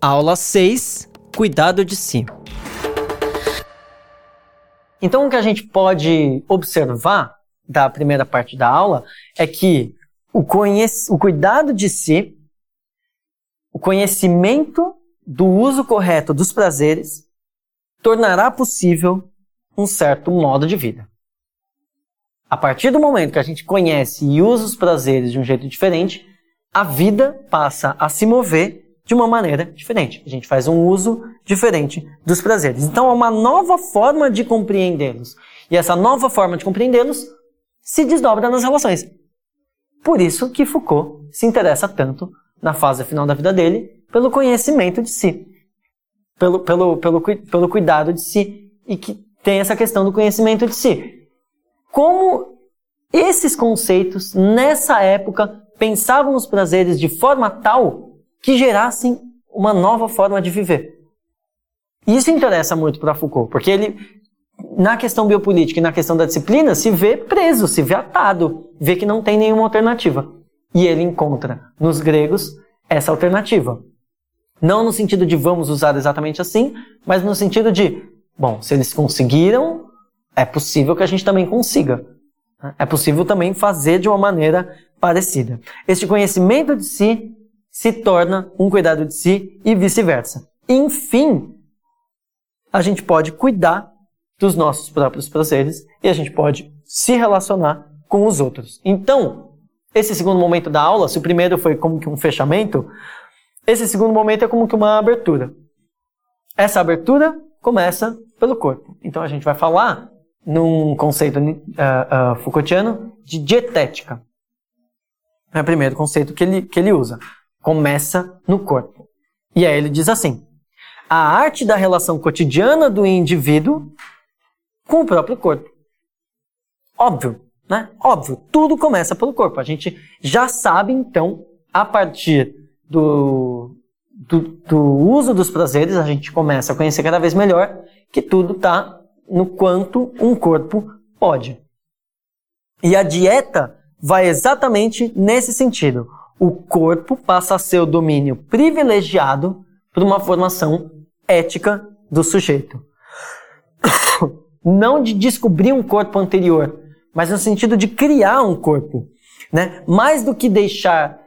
Aula 6: Cuidado de si. Então, o que a gente pode observar da primeira parte da aula é que o, conhec... o cuidado de si, o conhecimento do uso correto dos prazeres, tornará possível um certo modo de vida. A partir do momento que a gente conhece e usa os prazeres de um jeito diferente, a vida passa a se mover de uma maneira diferente. A gente faz um uso diferente dos prazeres. Então, é uma nova forma de compreendê-los. E essa nova forma de compreendê-los se desdobra nas relações. Por isso que Foucault se interessa tanto, na fase final da vida dele, pelo conhecimento de si. Pelo, pelo, pelo, pelo cuidado de si. E que tem essa questão do conhecimento de si. Como esses conceitos, nessa época, pensavam os prazeres de forma tal que gerassem uma nova forma de viver. E isso interessa muito para Foucault, porque ele, na questão biopolítica e na questão da disciplina, se vê preso, se vê atado, vê que não tem nenhuma alternativa. E ele encontra nos gregos essa alternativa. Não no sentido de vamos usar exatamente assim, mas no sentido de, bom, se eles conseguiram, é possível que a gente também consiga. É possível também fazer de uma maneira parecida. Este conhecimento de si se torna um cuidado de si e vice-versa. Enfim, a gente pode cuidar dos nossos próprios prazeres e a gente pode se relacionar com os outros. Então, esse segundo momento da aula, se o primeiro foi como que um fechamento, esse segundo momento é como que uma abertura. Essa abertura começa pelo corpo. Então a gente vai falar num conceito uh, uh, Foucaultiano de dietética. É o primeiro conceito que ele, que ele usa começa no corpo. E aí ele diz assim: a arte da relação cotidiana do indivíduo com o próprio corpo. Óbvio, né? Óbvio, tudo começa pelo corpo. A gente já sabe, então, a partir do, do, do uso dos prazeres, a gente começa a conhecer cada vez melhor que tudo está no quanto um corpo pode. E a dieta vai exatamente nesse sentido o corpo passa a ser o domínio privilegiado por uma formação ética do sujeito. Não de descobrir um corpo anterior, mas no sentido de criar um corpo. Né? Mais do que deixar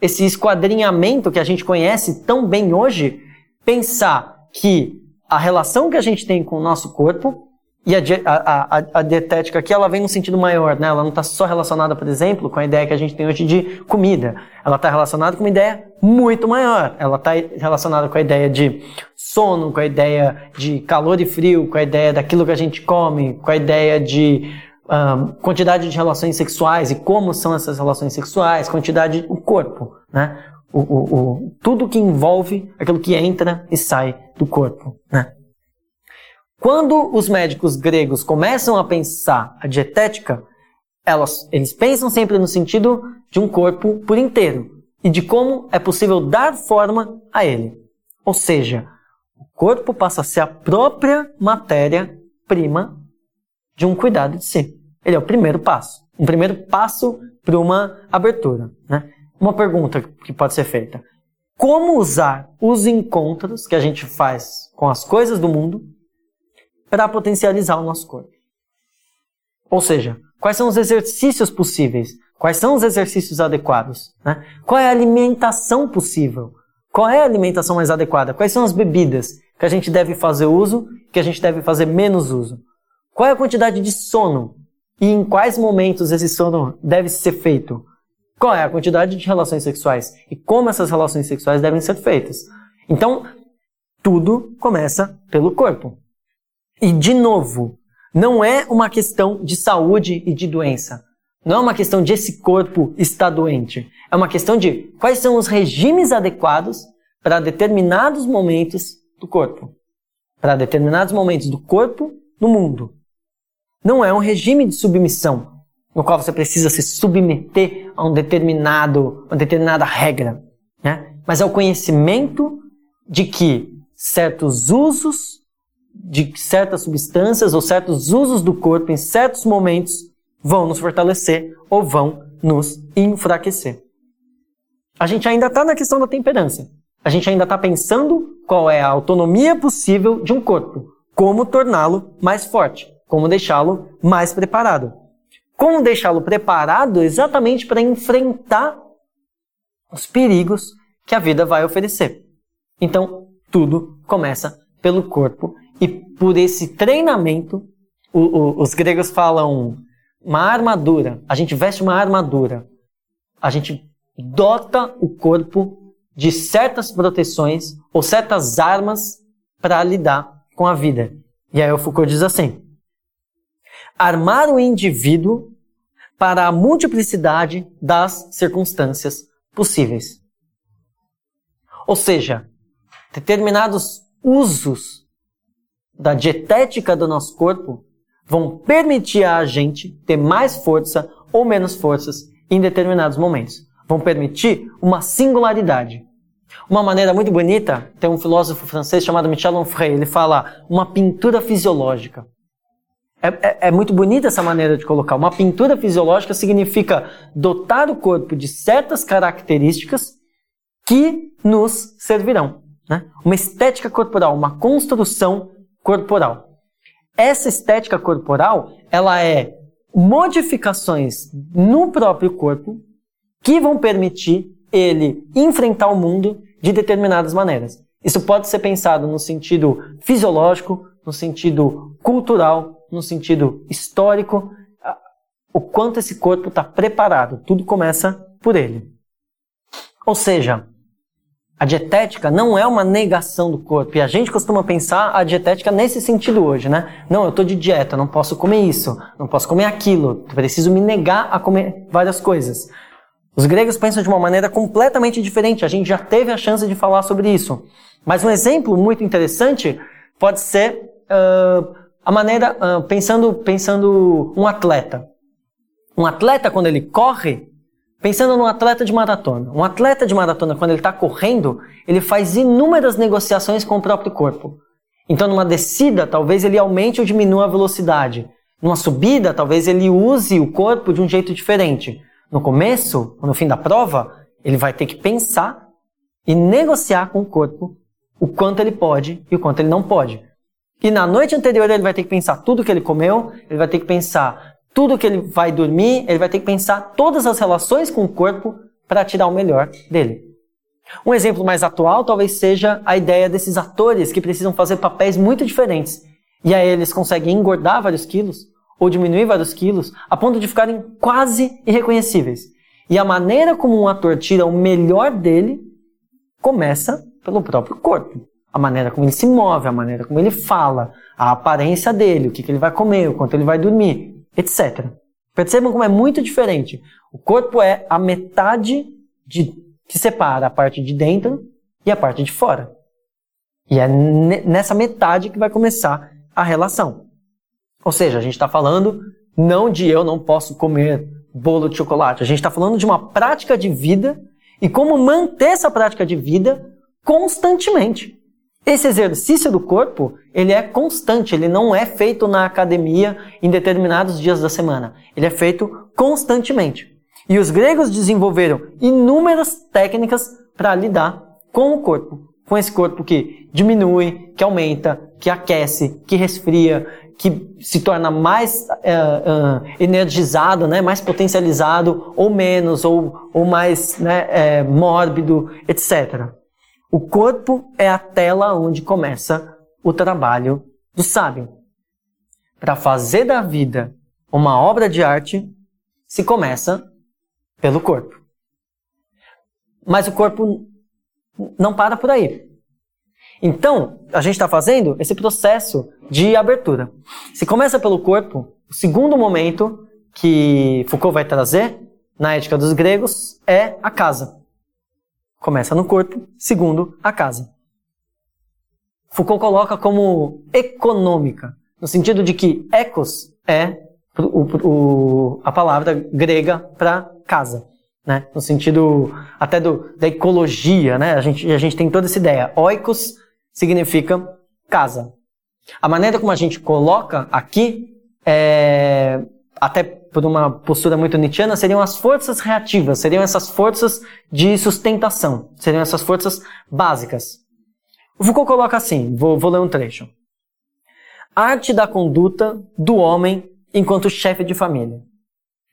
esse esquadrinhamento que a gente conhece tão bem hoje, pensar que a relação que a gente tem com o nosso corpo e a, a, a, a, dietética aqui, ela vem no sentido maior, né? Ela não está só relacionada, por exemplo, com a ideia que a gente tem hoje de comida. Ela está relacionada com uma ideia muito maior. Ela está relacionada com a ideia de sono, com a ideia de calor e frio, com a ideia daquilo que a gente come, com a ideia de um, quantidade de relações sexuais e como são essas relações sexuais, quantidade do corpo, né? O, o, o, tudo que envolve aquilo que entra e sai do corpo, né? Quando os médicos gregos começam a pensar a dietética, elas, eles pensam sempre no sentido de um corpo por inteiro e de como é possível dar forma a ele. Ou seja, o corpo passa a ser a própria matéria-prima de um cuidado de si. Ele é o primeiro passo. Um primeiro passo para uma abertura. Né? Uma pergunta que pode ser feita: Como usar os encontros que a gente faz com as coisas do mundo para potencializar o nosso corpo. Ou seja, quais são os exercícios possíveis? Quais são os exercícios adequados? Né? Qual é a alimentação possível? Qual é a alimentação mais adequada? Quais são as bebidas que a gente deve fazer uso, que a gente deve fazer menos uso? Qual é a quantidade de sono? E em quais momentos esse sono deve ser feito? Qual é a quantidade de relações sexuais? E como essas relações sexuais devem ser feitas? Então, tudo começa pelo corpo. E, de novo, não é uma questão de saúde e de doença. Não é uma questão de esse corpo estar doente. É uma questão de quais são os regimes adequados para determinados momentos do corpo. Para determinados momentos do corpo no mundo. Não é um regime de submissão, no qual você precisa se submeter a um determinado, uma determinada regra. Né? Mas é o conhecimento de que certos usos de certas substâncias ou certos usos do corpo em certos momentos vão nos fortalecer ou vão nos enfraquecer. A gente ainda está na questão da temperança. A gente ainda está pensando qual é a autonomia possível de um corpo, como torná-lo mais forte, como deixá-lo mais preparado. Como deixá-lo preparado exatamente para enfrentar os perigos que a vida vai oferecer. Então, tudo começa pelo corpo e por esse treinamento, o, o, os gregos falam uma armadura. A gente veste uma armadura. A gente dota o corpo de certas proteções ou certas armas para lidar com a vida. E aí o Foucault diz assim: armar o indivíduo para a multiplicidade das circunstâncias possíveis. Ou seja, determinados usos da dietética do nosso corpo vão permitir a gente ter mais força ou menos forças em determinados momentos. Vão permitir uma singularidade. Uma maneira muito bonita, tem um filósofo francês chamado Michel Onfray, ele fala uma pintura fisiológica. É, é, é, muito bonita essa maneira de colocar. Uma pintura fisiológica significa dotar o corpo de certas características que nos servirão. Né? Uma estética corporal, uma construção corporal. Essa estética corporal, ela é modificações no próprio corpo que vão permitir ele enfrentar o mundo de determinadas maneiras. Isso pode ser pensado no sentido fisiológico, no sentido cultural, no sentido histórico, o quanto esse corpo está preparado. Tudo começa por ele. Ou seja, a dietética não é uma negação do corpo. E a gente costuma pensar a dietética nesse sentido hoje, né? Não, eu estou de dieta, não posso comer isso, não posso comer aquilo, preciso me negar a comer várias coisas. Os gregos pensam de uma maneira completamente diferente. A gente já teve a chance de falar sobre isso. Mas um exemplo muito interessante pode ser uh, a maneira, uh, pensando, pensando um atleta. Um atleta, quando ele corre, pensando num atleta de maratona. Um atleta de maratona, quando ele está correndo, ele faz inúmeras negociações com o próprio corpo. Então, numa descida, talvez ele aumente ou diminua a velocidade. Numa subida, talvez ele use o corpo de um jeito diferente. No começo, ou no fim da prova, ele vai ter que pensar e negociar com o corpo o quanto ele pode e o quanto ele não pode. E na noite anterior ele vai ter que pensar tudo que ele comeu, ele vai ter que pensar tudo que ele vai dormir, ele vai ter que pensar todas as relações com o corpo para tirar o melhor dele. Um exemplo mais atual talvez seja a ideia desses atores que precisam fazer papéis muito diferentes. E aí eles conseguem engordar vários quilos ou diminuir vários quilos a ponto de ficarem quase irreconhecíveis. E a maneira como um ator tira o melhor dele começa pelo próprio corpo a maneira como ele se move, a maneira como ele fala, a aparência dele, o que, que ele vai comer, o quanto ele vai dormir, etc. Percebam como é muito diferente. O corpo é a metade de, que separa a parte de dentro e a parte de fora. E é nessa metade que vai começar a relação. Ou seja, a gente está falando não de eu não posso comer bolo de chocolate. A gente está falando de uma prática de vida e como manter essa prática de vida constantemente. Esse exercício do corpo, ele é constante, ele não é feito na academia em determinados dias da semana. Ele é feito constantemente. E os gregos desenvolveram inúmeras técnicas para lidar com o corpo. Com esse corpo que diminui, que aumenta, que aquece, que resfria, que se torna mais uh, uh, energizado, né, mais potencializado, ou menos, ou, ou mais né, é, mórbido, etc. O corpo é a tela onde começa o trabalho do sábio. Para fazer da vida uma obra de arte, se começa pelo corpo. Mas o corpo não para por aí. Então, a gente está fazendo esse processo de abertura. Se começa pelo corpo, o segundo momento que Foucault vai trazer na ética dos gregos é a casa. Começa no corpo, segundo, a casa. Foucault coloca como econômica, no sentido de que ecos é o, o, a palavra grega para casa. Né? No sentido até do, da ecologia, né? a, gente, a gente tem toda essa ideia. Oikos significa casa. A maneira como a gente coloca aqui é até por uma postura muito nietzschiana, seriam as forças reativas, seriam essas forças de sustentação, seriam essas forças básicas. O Foucault coloca assim, vou, vou ler um trecho. Arte da conduta do homem enquanto chefe de família.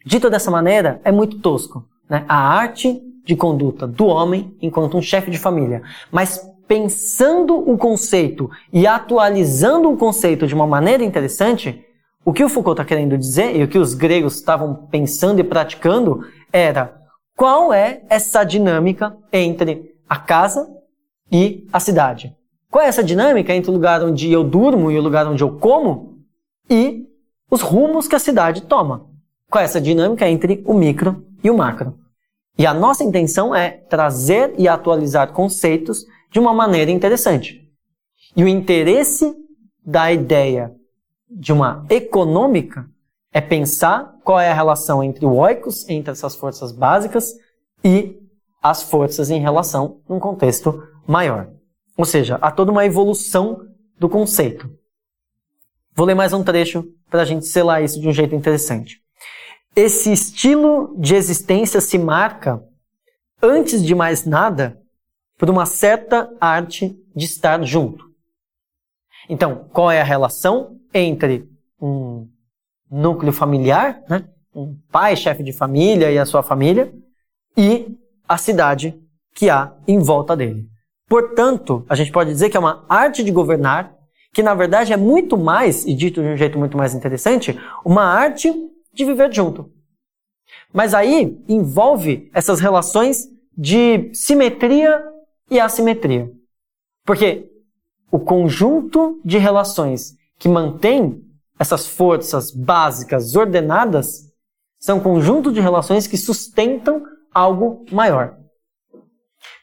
Dito dessa maneira, é muito tosco. Né? A arte de conduta do homem enquanto um chefe de família. Mas pensando o conceito e atualizando o conceito de uma maneira interessante, o que o Foucault está querendo dizer e o que os gregos estavam pensando e praticando era qual é essa dinâmica entre a casa e a cidade. Qual é essa dinâmica entre o lugar onde eu durmo e o lugar onde eu como e os rumos que a cidade toma? Qual é essa dinâmica entre o micro e o macro? E a nossa intenção é trazer e atualizar conceitos de uma maneira interessante. E o interesse da ideia de uma econômica é pensar qual é a relação entre o oikos, entre essas forças básicas, e as forças em relação num contexto maior. Ou seja, há toda uma evolução do conceito. Vou ler mais um trecho para a gente selar isso de um jeito interessante. Esse estilo de existência se marca, antes de mais nada, por uma certa arte de estar junto. Então, qual é a relação entre um núcleo familiar, né? um pai, chefe de família e a sua família, e a cidade que há em volta dele? Portanto, a gente pode dizer que é uma arte de governar, que na verdade é muito mais, e dito de um jeito muito mais interessante, uma arte de viver junto. Mas aí envolve essas relações de simetria e assimetria. Porque o conjunto de relações que mantém essas forças básicas ordenadas são conjunto de relações que sustentam algo maior.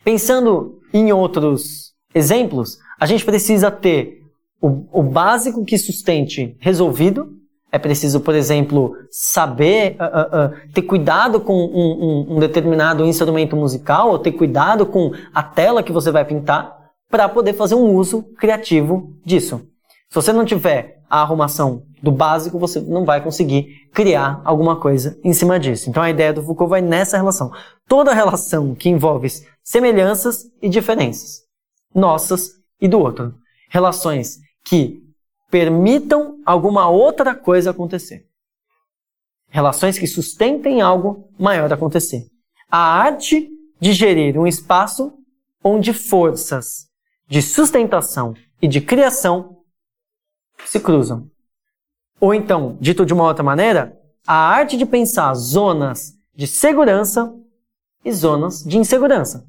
Pensando em outros exemplos, a gente precisa ter o, o básico que sustente resolvido. É preciso, por exemplo, saber, uh, uh, uh, ter cuidado com um, um, um, determinado instrumento musical, ou ter cuidado com a tela que você vai pintar, para poder fazer um uso criativo disso. Se você não tiver a arrumação do básico, você não vai conseguir criar alguma coisa em cima disso. Então a ideia do Foucault vai nessa relação. Toda relação que envolve semelhanças e diferenças, nossas e do outro. Relações que permitam alguma outra coisa acontecer. Relações que sustentem algo maior acontecer. A arte de gerir um espaço onde forças de sustentação e de criação se cruzam. Ou então, dito de uma outra maneira, a arte de pensar zonas de segurança e zonas de insegurança.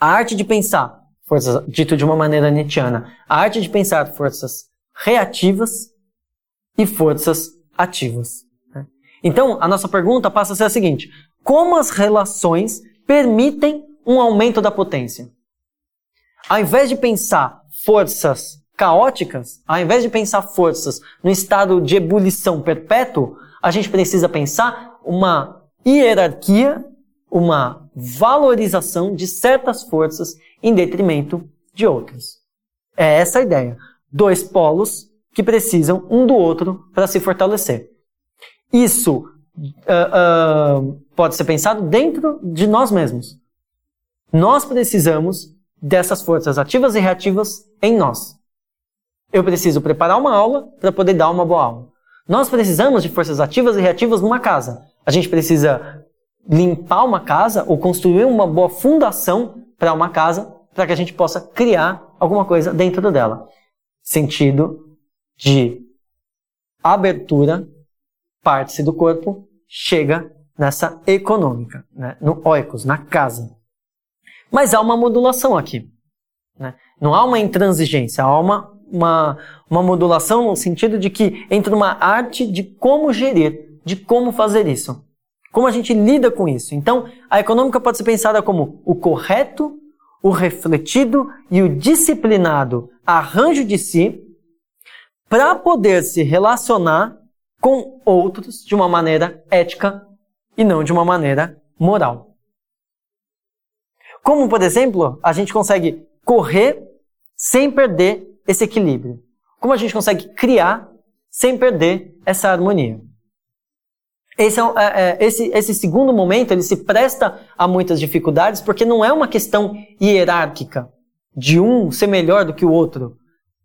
A arte de pensar forças, dito de uma maneira nietzschiana, a arte de pensar forças reativas e forças ativas. Né? Então, a nossa pergunta passa a ser a seguinte: como as relações permitem um aumento da potência? Ao invés de pensar forças caóticas, ao invés de pensar forças no estado de ebulição perpétuo, a gente precisa pensar uma hierarquia, uma valorização de certas forças em detrimento de outras. É essa a ideia. Dois polos que precisam um do outro para se fortalecer. Isso uh, uh, pode ser pensado dentro de nós mesmos. Nós precisamos dessas forças ativas e reativas em nós. Eu preciso preparar uma aula para poder dar uma boa aula. Nós precisamos de forças ativas e reativas numa casa. A gente precisa limpar uma casa ou construir uma boa fundação para uma casa para que a gente possa criar alguma coisa dentro dela. Sentido de abertura, parte-se do corpo, chega nessa econômica, né? no oikos, na casa. Mas há uma modulação aqui. Né? Não há uma intransigência, há uma, uma, uma modulação no sentido de que entra uma arte de como gerir, de como fazer isso. Como a gente lida com isso? Então, a econômica pode ser pensada como o correto, o refletido e o disciplinado arranjo de si para poder se relacionar com outros de uma maneira ética e não de uma maneira moral. Como, por exemplo, a gente consegue correr sem perder esse equilíbrio? Como a gente consegue criar sem perder essa harmonia? esse, é, é, esse, esse segundo momento ele se presta a muitas dificuldades porque não é uma questão hierárquica de um ser melhor do que o outro.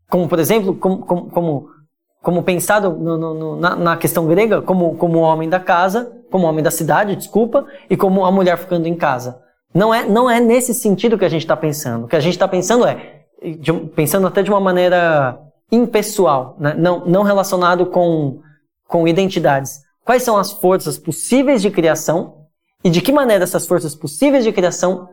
Como, por exemplo, como, como, como, como pensado no, no, na, na, questão grega, como, como homem da casa, como homem da cidade, desculpa, e como a mulher ficando em casa. Não é, não é nesse sentido que a gente está pensando. O que a gente está pensando é, de, pensando até de uma maneira impessoal, né? não, não relacionado com, com identidades. Quais são as forças possíveis de criação e de que maneira essas forças possíveis de criação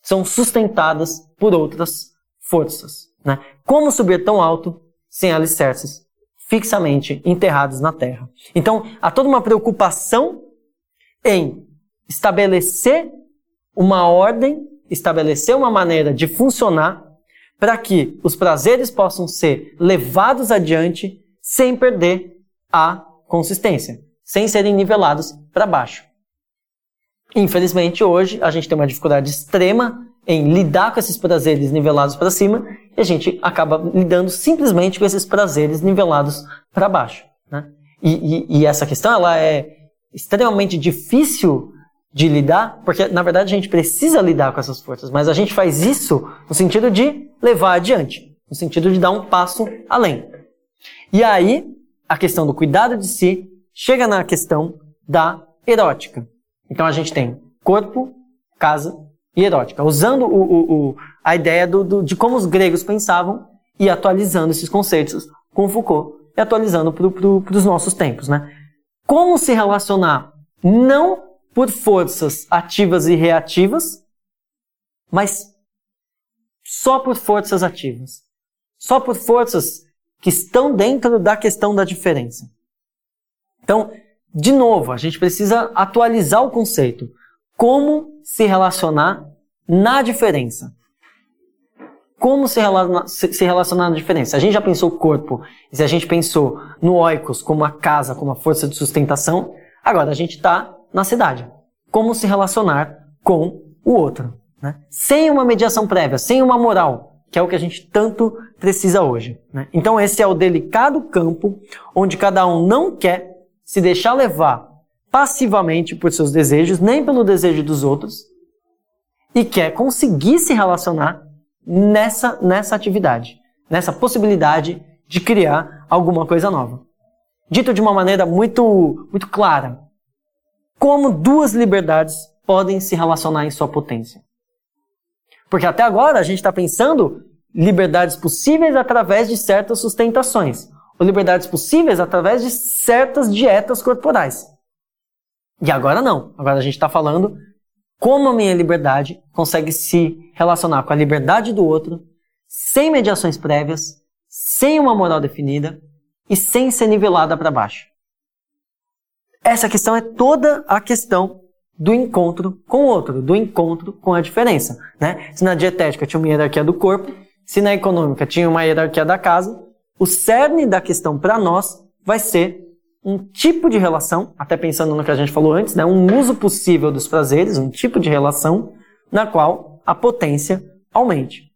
são sustentadas por outras forças. Né? Como subir tão alto sem alicerces fixamente enterrados na terra? Então, há toda uma preocupação em estabelecer uma ordem, estabelecer uma maneira de funcionar para que os prazeres possam ser levados adiante sem perder a consistência sem serem nivelados para baixo. Infelizmente, hoje, a gente tem uma dificuldade extrema em lidar com esses prazeres nivelados para cima e a gente acaba lidando simplesmente com esses prazeres nivelados para baixo. Né? E, e, e, essa questão ela é extremamente difícil de lidar, porque na verdade a gente precisa lidar com essas forças, mas a gente faz isso no sentido de levar adiante, no sentido de dar um passo além. E aí, a questão do cuidado de si chega na questão da erótica. Então a gente tem corpo, casa e erótica, usando o, o, o, a ideia do, do, de como os gregos pensavam e atualizando esses conceitos com Foucault e atualizando para pro, os nossos tempos. Né? Como se relacionar não por forças ativas e reativas, mas só por forças ativas. Só por forças que estão dentro da questão da diferença. Então, de novo, a gente precisa atualizar o conceito. Como se relacionar na diferença? Como se relacionar, se relacionar na diferença? A gente já pensou o corpo, se a gente pensou no oikos como a casa, como a força de sustentação, agora a gente está na cidade. Como se relacionar com o outro? Né? Sem uma mediação prévia, sem uma moral, que é o que a gente tanto precisa hoje. Né? Então esse é o delicado campo onde cada um não quer se deixar levar passivamente por seus desejos, nem pelo desejo dos outros, e quer conseguir se relacionar nessa, nessa atividade, nessa possibilidade de criar alguma coisa nova. Dito de uma maneira muito, muito clara, como duas liberdades podem se relacionar em sua potência. Porque até agora a gente está pensando liberdades possíveis através de certas sustentações ou liberdades possíveis através de certas dietas corporais. E agora não. Agora a gente está falando como a minha liberdade consegue se relacionar com a liberdade do outro, sem mediações prévias, sem uma moral definida e sem ser nivelada para baixo. Essa questão é toda a questão do encontro com o outro, do encontro com a diferença. Né? Se na dietética tinha uma hierarquia do corpo, se na econômica tinha uma hierarquia da casa, o cerne da questão para nós vai ser um tipo de relação, até pensando no que a gente falou antes, né, um uso possível dos prazeres, um tipo de relação na qual a potência aumente.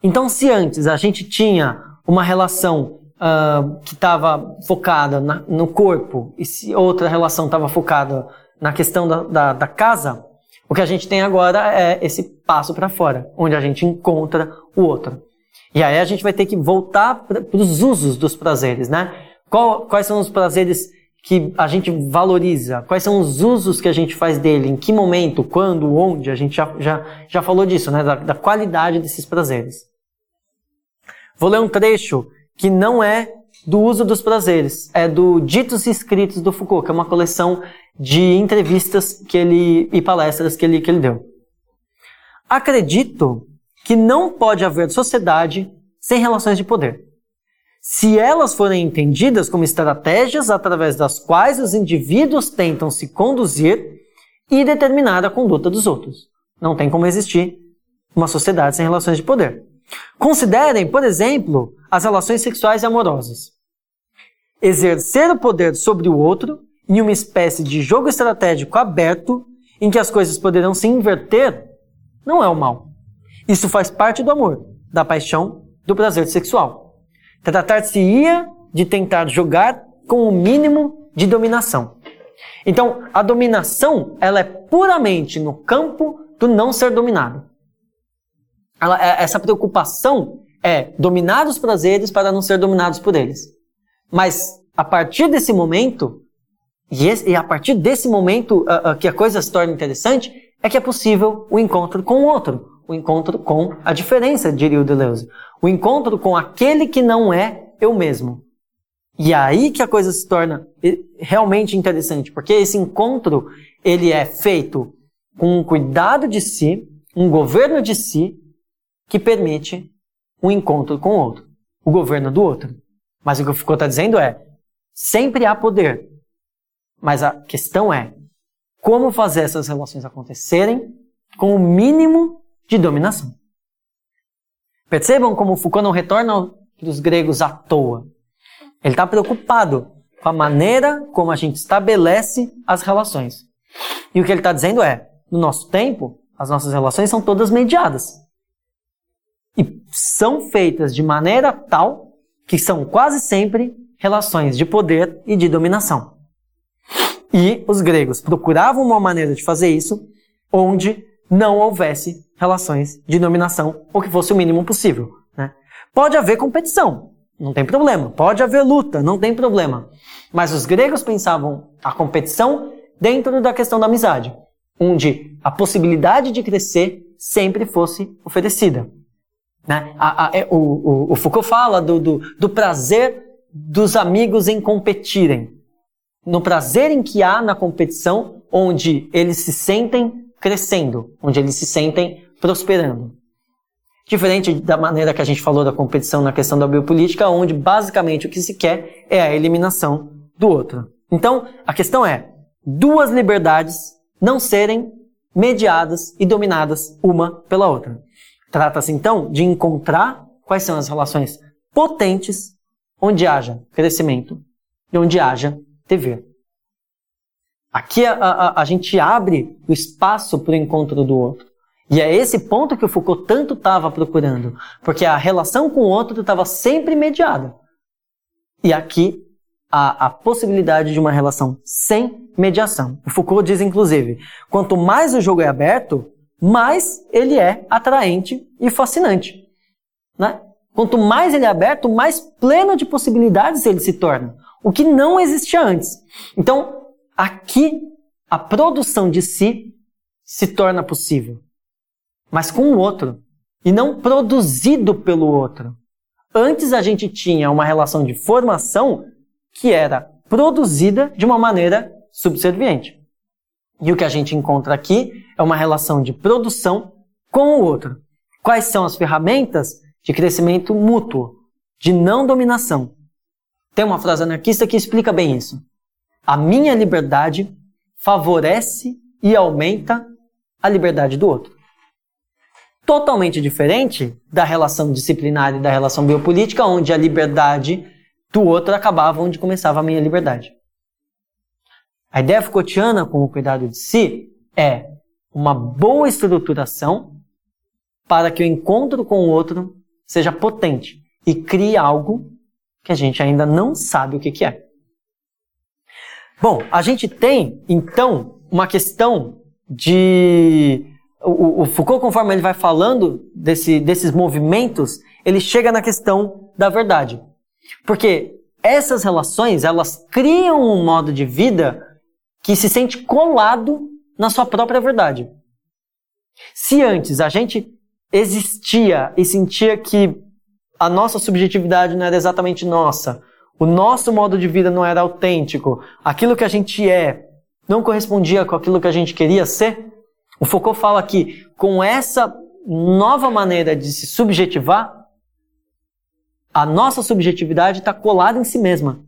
Então, se antes a gente tinha uma relação uh, que estava focada na, no corpo e se outra relação estava focada na questão da, da, da casa, o que a gente tem agora é esse passo para fora, onde a gente encontra o outro. E aí a gente vai ter que voltar para os usos dos prazeres, né? Qual, quais são os prazeres que a gente valoriza? Quais são os usos que a gente faz dele? Em que momento? Quando? Onde? A gente já, já, já falou disso, né? Da, da qualidade desses prazeres. Vou ler um trecho que não é do uso dos prazeres, é do Ditos e Escritos do Foucault, que é uma coleção de entrevistas que ele e palestras que ele, que ele deu. Acredito que não pode haver sociedade sem relações de poder. Se elas forem entendidas como estratégias através das quais os indivíduos tentam se conduzir e determinar a conduta dos outros. Não tem como existir uma sociedade sem relações de poder. Considerem, por exemplo, as relações sexuais e amorosas. Exercer o poder sobre o outro em uma espécie de jogo estratégico aberto em que as coisas poderão se inverter não é o mal. Isso faz parte do amor, da paixão, do prazer sexual. Tratar-se-ia de tentar jogar com o mínimo de dominação. Então, a dominação, ela é puramente no campo do não ser dominado. Ela, é, essa preocupação é dominar os prazeres para não ser dominados por eles. Mas, a partir desse momento, e, esse, e a partir desse momento uh, uh, que a coisa se torna interessante, é que é possível o encontro com o outro. O encontro com a diferença, diria o Deleuze. O encontro com aquele que não é eu mesmo. E é aí que a coisa se torna realmente interessante, porque esse encontro, ele é feito com um cuidado de si, um governo de si, que permite um encontro com o outro, o governo do outro. Mas o que o Foucault está dizendo é, sempre há poder, mas a questão é como fazer essas relações acontecerem com o mínimo de dominação. Percebam como Foucault não retorna para os gregos à toa. Ele está preocupado com a maneira como a gente estabelece as relações. E o que ele está dizendo é: no nosso tempo, as nossas relações são todas mediadas. E são feitas de maneira tal que são quase sempre relações de poder e de dominação. E os gregos procuravam uma maneira de fazer isso onde não houvesse relações de dominação ou que fosse o mínimo possível. Né? Pode haver competição, não tem problema. Pode haver luta, não tem problema. Mas os gregos pensavam a competição dentro da questão da amizade, onde a possibilidade de crescer sempre fosse oferecida. Né? A, a, é, o, o, o, Foucault fala do, do, do prazer dos amigos em competirem. No prazer em que há na competição, onde eles se sentem crescendo, onde eles se sentem prosperando. Diferente da maneira que a gente falou da competição na questão da biopolítica, onde basicamente o que se quer é a eliminação do outro. Então, a questão é duas liberdades não serem mediadas e dominadas uma pela outra. Trata-se então de encontrar quais são as relações potentes onde haja crescimento e onde haja dever. Aqui a, a, a gente abre o espaço para o encontro do outro. E é esse ponto que o Foucault tanto estava procurando, porque a relação com o outro estava sempre mediada. E aqui há a possibilidade de uma relação sem mediação. O Foucault diz, inclusive, quanto mais o jogo é aberto, mais ele é atraente e fascinante. Né? Quanto mais ele é aberto, mais pleno de possibilidades ele se torna, o que não existia antes. Então, aqui a produção de si se torna possível mas com o outro, e não produzido pelo outro. Antes a gente tinha uma relação de formação que era produzida de uma maneira subserviente. E o que a gente encontra aqui é uma relação de produção com o outro. Quais são as ferramentas de crescimento mútuo, de não dominação? Tem uma frase anarquista que explica bem isso. A minha liberdade favorece e aumenta a liberdade do outro totalmente diferente da relação disciplinar e da relação biopolítica, onde a liberdade do outro acabava onde começava a minha liberdade. A ideia Foucaultiana com o cuidado de si é uma boa estruturação para que o encontro com o outro seja potente e crie algo que a gente ainda não sabe o que, é. Bom, a gente tem, então, uma questão de o, o, Foucault, conforme ele vai falando desse, desses movimentos, ele chega na questão da verdade. Porque essas relações, elas criam um modo de vida que se sente colado na sua própria verdade. Se antes a gente existia e sentia que a nossa subjetividade não era exatamente nossa, o nosso modo de vida não era autêntico, aquilo que a gente é não correspondia com aquilo que a gente queria ser, o Foucault fala que com essa nova maneira de se subjetivar, a nossa subjetividade está colada em si mesma.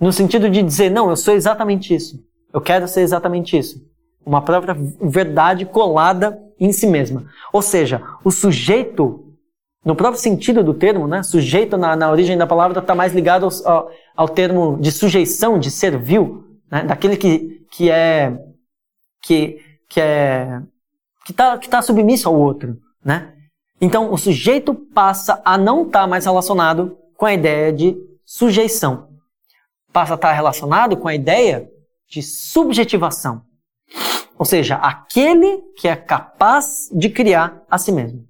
No sentido de dizer, não, eu sou exatamente isso. Eu quero ser exatamente isso. Uma própria verdade colada em si mesma. Ou seja, o sujeito, no próprio sentido do termo, né? Sujeito na, na origem da palavra está mais ligado ao, ao, ao, termo de sujeição, de servil, né? Daquele que, que é, que que é que está que tá submisso ao outro, né? Então o sujeito passa a não estar tá mais relacionado com a ideia de sujeição, passa a estar tá relacionado com a ideia de subjetivação. Ou seja, aquele que é capaz de criar a si mesmo.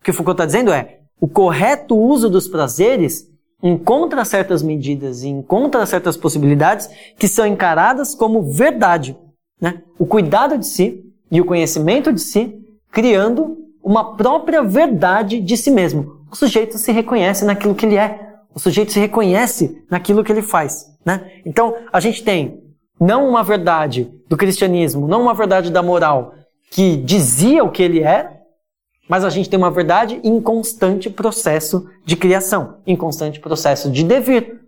O que Foucault está dizendo é, o correto uso dos prazeres encontra certas medidas e encontra certas possibilidades que são encaradas como verdade. Né? O cuidado de si e o conhecimento de si, criando uma própria verdade de si mesmo. O sujeito se reconhece naquilo que ele é. O sujeito se reconhece naquilo que ele faz. Né? Então, a gente tem não uma verdade do cristianismo, não uma verdade da moral que dizia o que ele era, mas a gente tem uma verdade em constante processo de criação, em constante processo de devir,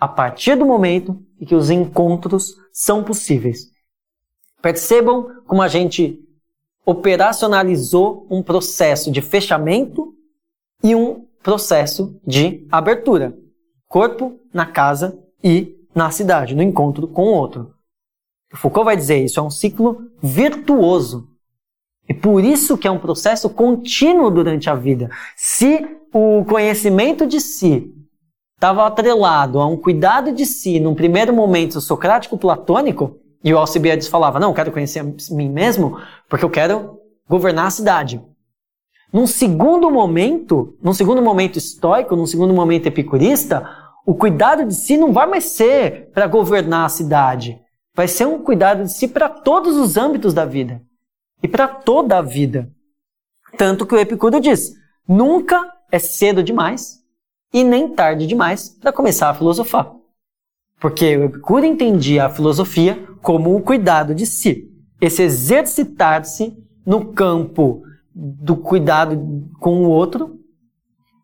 a partir do momento em que os encontros são possíveis. Percebam como a gente operacionalizou um processo de fechamento e um processo de abertura. Corpo na casa e na cidade, no encontro com o outro. Foucault vai dizer isso é um ciclo virtuoso. E por isso que é um processo contínuo durante a vida. Se o conhecimento de si estava atrelado a um cuidado de si num primeiro momento socrático platônico, e o Alcibiades falava, não, eu quero conhecer a mim mesmo porque eu quero governar a cidade. Num segundo momento, num segundo momento estoico, num segundo momento epicurista, o cuidado de si não vai mais ser para governar a cidade. Vai ser um cuidado de si para todos os âmbitos da vida e para toda a vida. Tanto que o Epicuro diz: nunca é cedo demais e nem tarde demais para começar a filosofar. Porque o Epicuro entendia a filosofia como o cuidado de si, esse exercitar-se no campo do cuidado com o outro,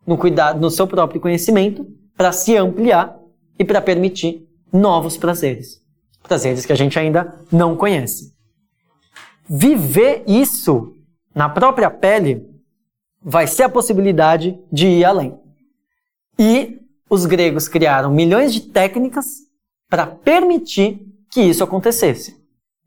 no cuidado no seu próprio conhecimento, para se ampliar e para permitir novos prazeres, prazeres que a gente ainda não conhece. Viver isso na própria pele vai ser a possibilidade de ir além. E os gregos criaram milhões de técnicas para permitir que isso acontecesse.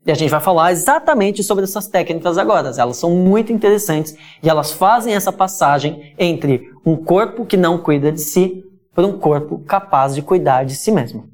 E a gente vai falar exatamente sobre essas técnicas agora. Elas são muito interessantes e elas fazem essa passagem entre um corpo que não cuida de si para um corpo capaz de cuidar de si mesmo.